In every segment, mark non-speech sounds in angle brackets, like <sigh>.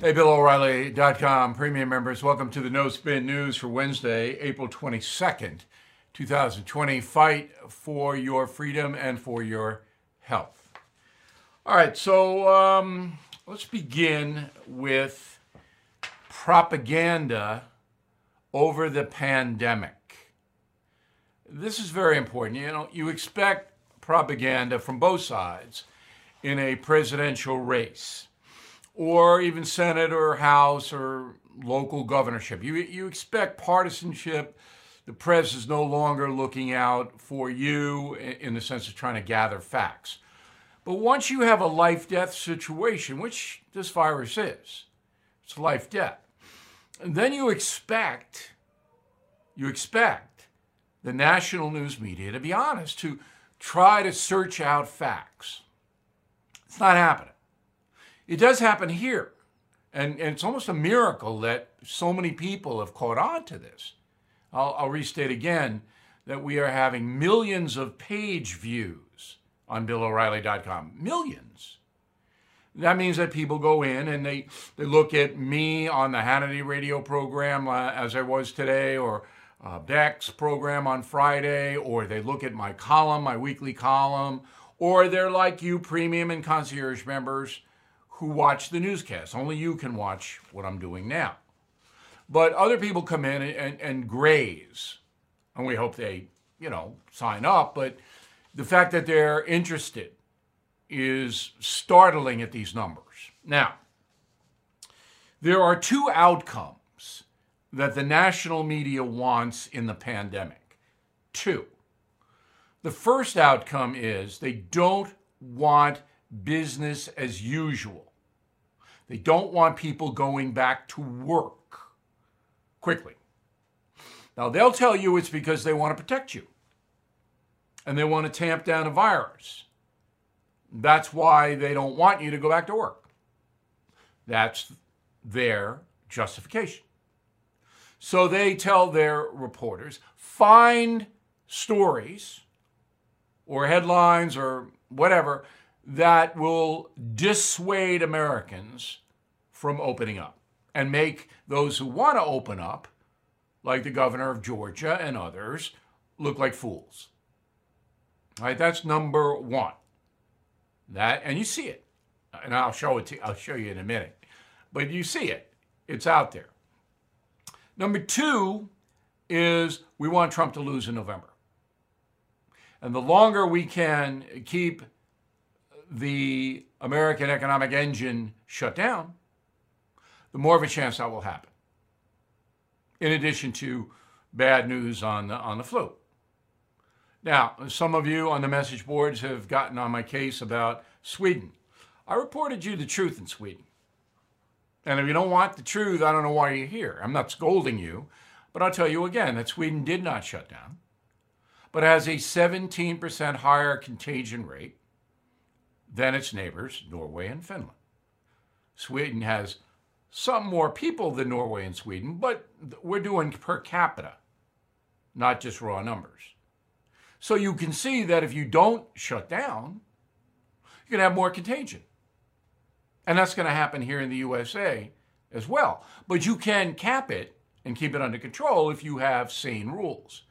Hey, BillO'Reilly.com premium members, welcome to the No Spin News for Wednesday, April 22nd, 2020. Fight for your freedom and for your health. All right, so um, let's begin with propaganda over the pandemic. This is very important. You know, you expect propaganda from both sides in a presidential race or even Senate or House or local governorship. You, you expect partisanship. The press is no longer looking out for you in the sense of trying to gather facts. But once you have a life death situation, which this virus is, it's life death, and then you expect, you expect the national news media to be honest, to try to search out facts. It's not happening. It does happen here. And, and it's almost a miracle that so many people have caught on to this. I'll, I'll restate again that we are having millions of page views on BillO'Reilly.com. Millions. That means that people go in and they, they look at me on the Hannity radio program uh, as I was today, or uh, Beck's program on Friday, or they look at my column, my weekly column, or they're like you, premium and concierge members who watch the newscast. Only you can watch what I'm doing now. But other people come in and, and, and graze, and we hope they, you know, sign up. But the fact that they're interested is startling at these numbers. Now, there are two outcomes that the national media wants in the pandemic. Two. The first outcome is they don't want business as usual. They don't want people going back to work quickly. Now, they'll tell you it's because they want to protect you and they want to tamp down a virus. That's why they don't want you to go back to work. That's their justification. So they tell their reporters find stories or headlines or whatever that will dissuade Americans from opening up and make those who want to open up, like the governor of Georgia and others, look like fools. All right, that's number one. That and you see it, and I'll show it to I'll show you in a minute, but you see it. It's out there. Number two is we want Trump to lose in November. And the longer we can keep the American economic engine shut down, the more of a chance that will happen. In addition to bad news on the, on the flu. Now, some of you on the message boards have gotten on my case about Sweden. I reported you the truth in Sweden. And if you don't want the truth, I don't know why you're here. I'm not scolding you, but I'll tell you again that Sweden did not shut down but has a 17% higher contagion rate than its neighbors, Norway and Finland. Sweden has some more people than Norway and Sweden, but we're doing per capita, not just raw numbers. So you can see that if you don't shut down, you can have more contagion. And that's going to happen here in the USA as well. But you can cap it and keep it under control if you have sane rules.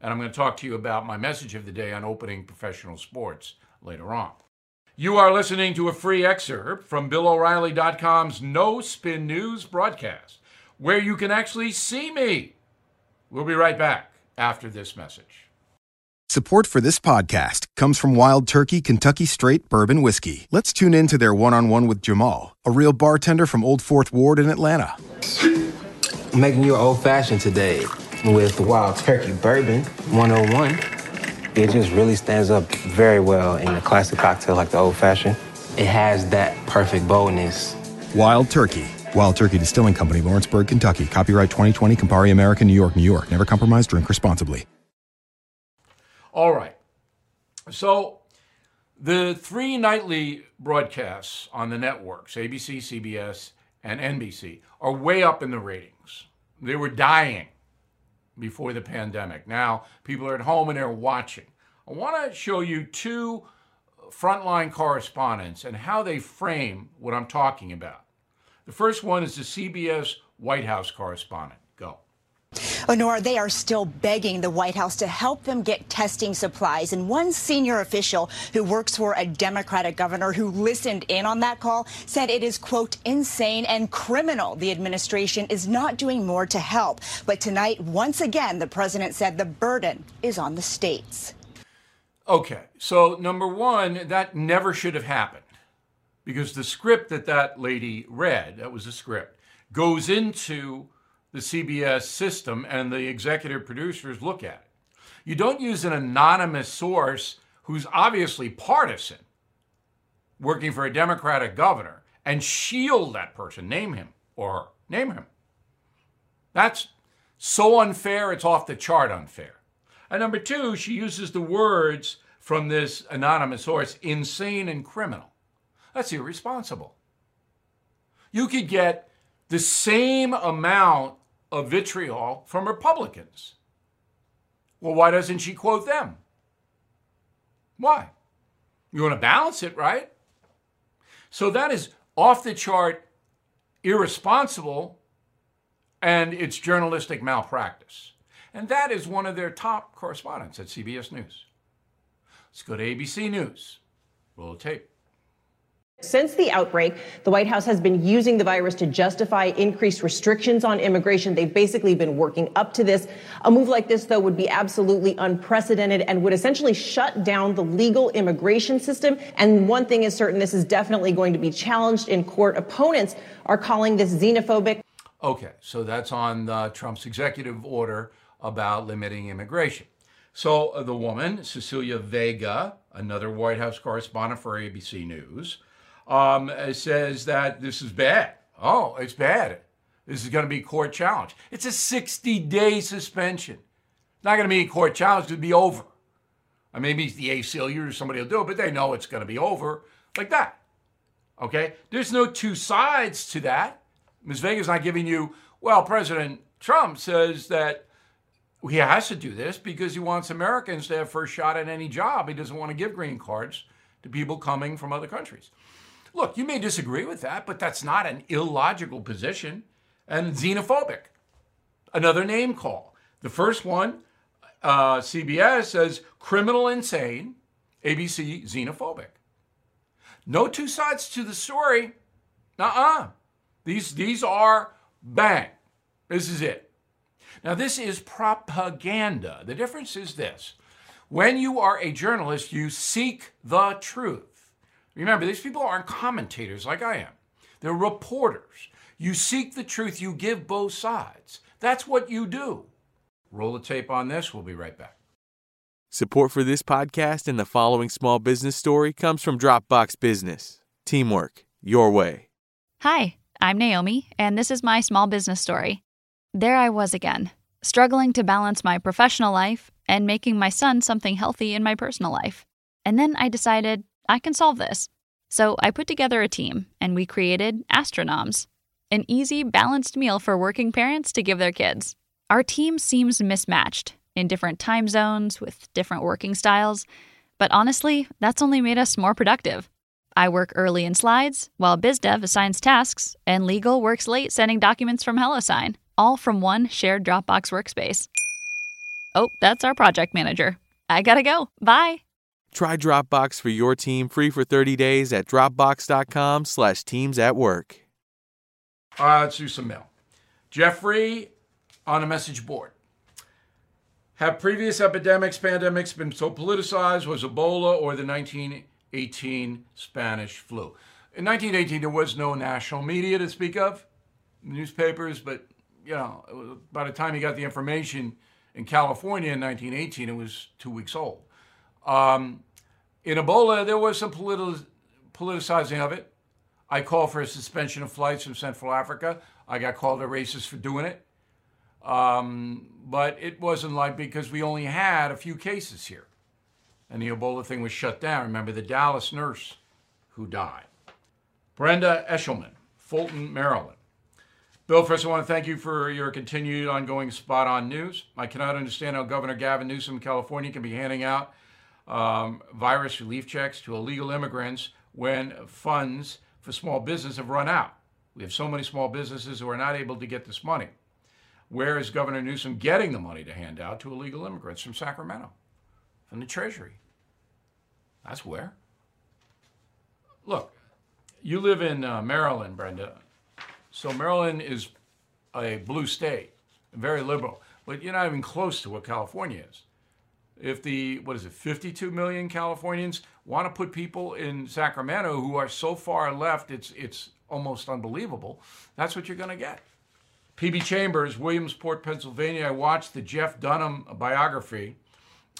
And I'm going to talk to you about my message of the day on opening professional sports later on. You are listening to a free excerpt from BillO'Reilly.com's No Spin News broadcast, where you can actually see me. We'll be right back after this message. Support for this podcast comes from Wild Turkey Kentucky Straight Bourbon Whiskey. Let's tune in to their one on one with Jamal, a real bartender from Old Fourth Ward in Atlanta. I'm making you old fashioned today with Wild Turkey Bourbon 101. It just really stands up very well in a classic cocktail like the old fashioned. It has that perfect boldness. Wild Turkey. Wild Turkey Distilling Company, Lawrenceburg, Kentucky. Copyright 2020, Campari American, New York, New York. Never compromise, drink responsibly. All right. So the three nightly broadcasts on the networks, ABC, CBS, and NBC, are way up in the ratings. They were dying before the pandemic. Now people are at home and they're watching. I want to show you two frontline correspondents and how they frame what I'm talking about. The first one is the CBS White House correspondent. Go. Honora, they are still begging the White House to help them get testing supplies. And one senior official who works for a Democratic governor who listened in on that call said it is, quote, insane and criminal. The administration is not doing more to help. But tonight, once again, the president said the burden is on the states. Okay, so number one, that never should have happened because the script that that lady read, that was a script, goes into the CBS system and the executive producers look at it. You don't use an anonymous source who's obviously partisan, working for a Democratic governor, and shield that person, name him or her, name him. That's so unfair, it's off the chart unfair. And number two, she uses the words from this anonymous source insane and criminal. That's irresponsible. You could get the same amount of vitriol from Republicans. Well, why doesn't she quote them? Why? You want to balance it, right? So that is off the chart, irresponsible, and it's journalistic malpractice. And that is one of their top correspondents at CBS News. Let's go to ABC News. Roll the tape. Since the outbreak, the White House has been using the virus to justify increased restrictions on immigration. They've basically been working up to this. A move like this, though, would be absolutely unprecedented and would essentially shut down the legal immigration system. And one thing is certain, this is definitely going to be challenged in court. Opponents are calling this xenophobic. Okay, so that's on uh, Trump's executive order about limiting immigration. So uh, the woman, Cecilia Vega, another White House correspondent for ABC News, um, says that this is bad. Oh, it's bad. This is going to be court challenge. It's a 60 day suspension. It's not going to be court challenge, it'll be over. Mean, maybe the ACLU or somebody will do it, but they know it's going to be over like that. Okay? There's no two sides to that. Ms. Vega's not giving you, well, President Trump says that he has to do this because he wants Americans to have first shot at any job. He doesn't want to give green cards to people coming from other countries. Look, you may disagree with that, but that's not an illogical position and xenophobic. Another name call. The first one, uh, CBS says criminal insane, ABC xenophobic. No two sides to the story. Uh-uh. These, these are bang. This is it. Now, this is propaganda. The difference is this. When you are a journalist, you seek the truth. Remember, these people aren't commentators like I am, they're reporters. You seek the truth, you give both sides. That's what you do. Roll the tape on this. We'll be right back. Support for this podcast and the following small business story comes from Dropbox Business. Teamwork, your way. Hi, I'm Naomi, and this is my small business story. There I was again, struggling to balance my professional life and making my son something healthy in my personal life. And then I decided I can solve this. So I put together a team and we created Astronoms, an easy, balanced meal for working parents to give their kids. Our team seems mismatched in different time zones with different working styles, but honestly, that's only made us more productive. I work early in slides, while BizDev assigns tasks, and legal works late sending documents from HelloSign, all from one shared Dropbox workspace. Oh, that's our project manager. I gotta go. Bye. Try Dropbox for your team free for 30 days at dropbox.com slash teams at work. All right, let's do some mail. Jeffrey on a message board. Have previous epidemics, pandemics been so politicized? Was Ebola or the 1918 Spanish flu? In 1918, there was no national media to speak of, newspapers, but you know, by the time you got the information in California in 1918, it was two weeks old. Um, in Ebola, there was some politi- politicizing of it. I called for a suspension of flights from Central Africa. I got called a racist for doing it. Um, but it wasn't like because we only had a few cases here. And the Ebola thing was shut down. Remember the Dallas nurse who died. Brenda Eshelman, Fulton, Maryland. Bill, first I want to thank you for your continued ongoing spot on news. I cannot understand how Governor Gavin Newsom California can be handing out um, virus relief checks to illegal immigrants when funds for small business have run out. We have so many small businesses who are not able to get this money. Where is Governor Newsom getting the money to hand out to illegal immigrants from Sacramento, from the Treasury? That's where. Look, you live in uh, Maryland, Brenda. So Maryland is a blue state, very liberal, but you're not even close to what California is. If the, what is it, 52 million Californians want to put people in Sacramento who are so far left, it's, it's almost unbelievable, that's what you're going to get. PB Chambers, Williamsport, Pennsylvania. I watched the Jeff Dunham biography.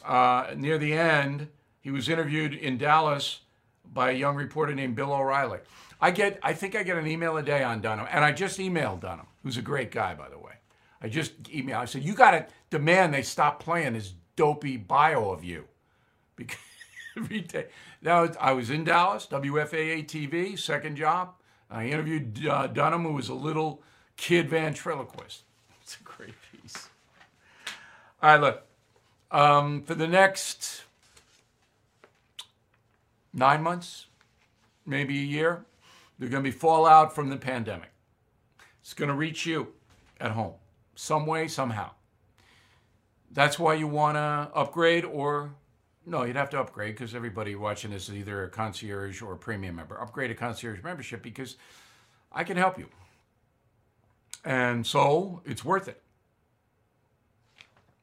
Uh, near the end, he was interviewed in Dallas by a young reporter named Bill O'Reilly. I get, I think I get an email a day on Dunham, and I just emailed Dunham, who's a great guy, by the way. I just emailed. I said, "You got to demand they stop playing this dopey bio of you." Because <laughs> every day, now I was in Dallas, WFAA TV, second job. I interviewed uh, Dunham, who was a little kid ventriloquist. It's a great piece. All right, look. Um, for the next nine months, maybe a year, there's going to be fallout from the pandemic. It's going to reach you at home, some way, somehow. That's why you want to upgrade, or no, you'd have to upgrade because everybody watching this is either a concierge or a premium member. Upgrade a concierge membership because I can help you. And so it's worth it.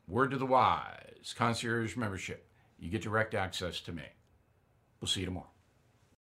Word to the wise, concierge membership. You get direct access to me. We'll see you tomorrow.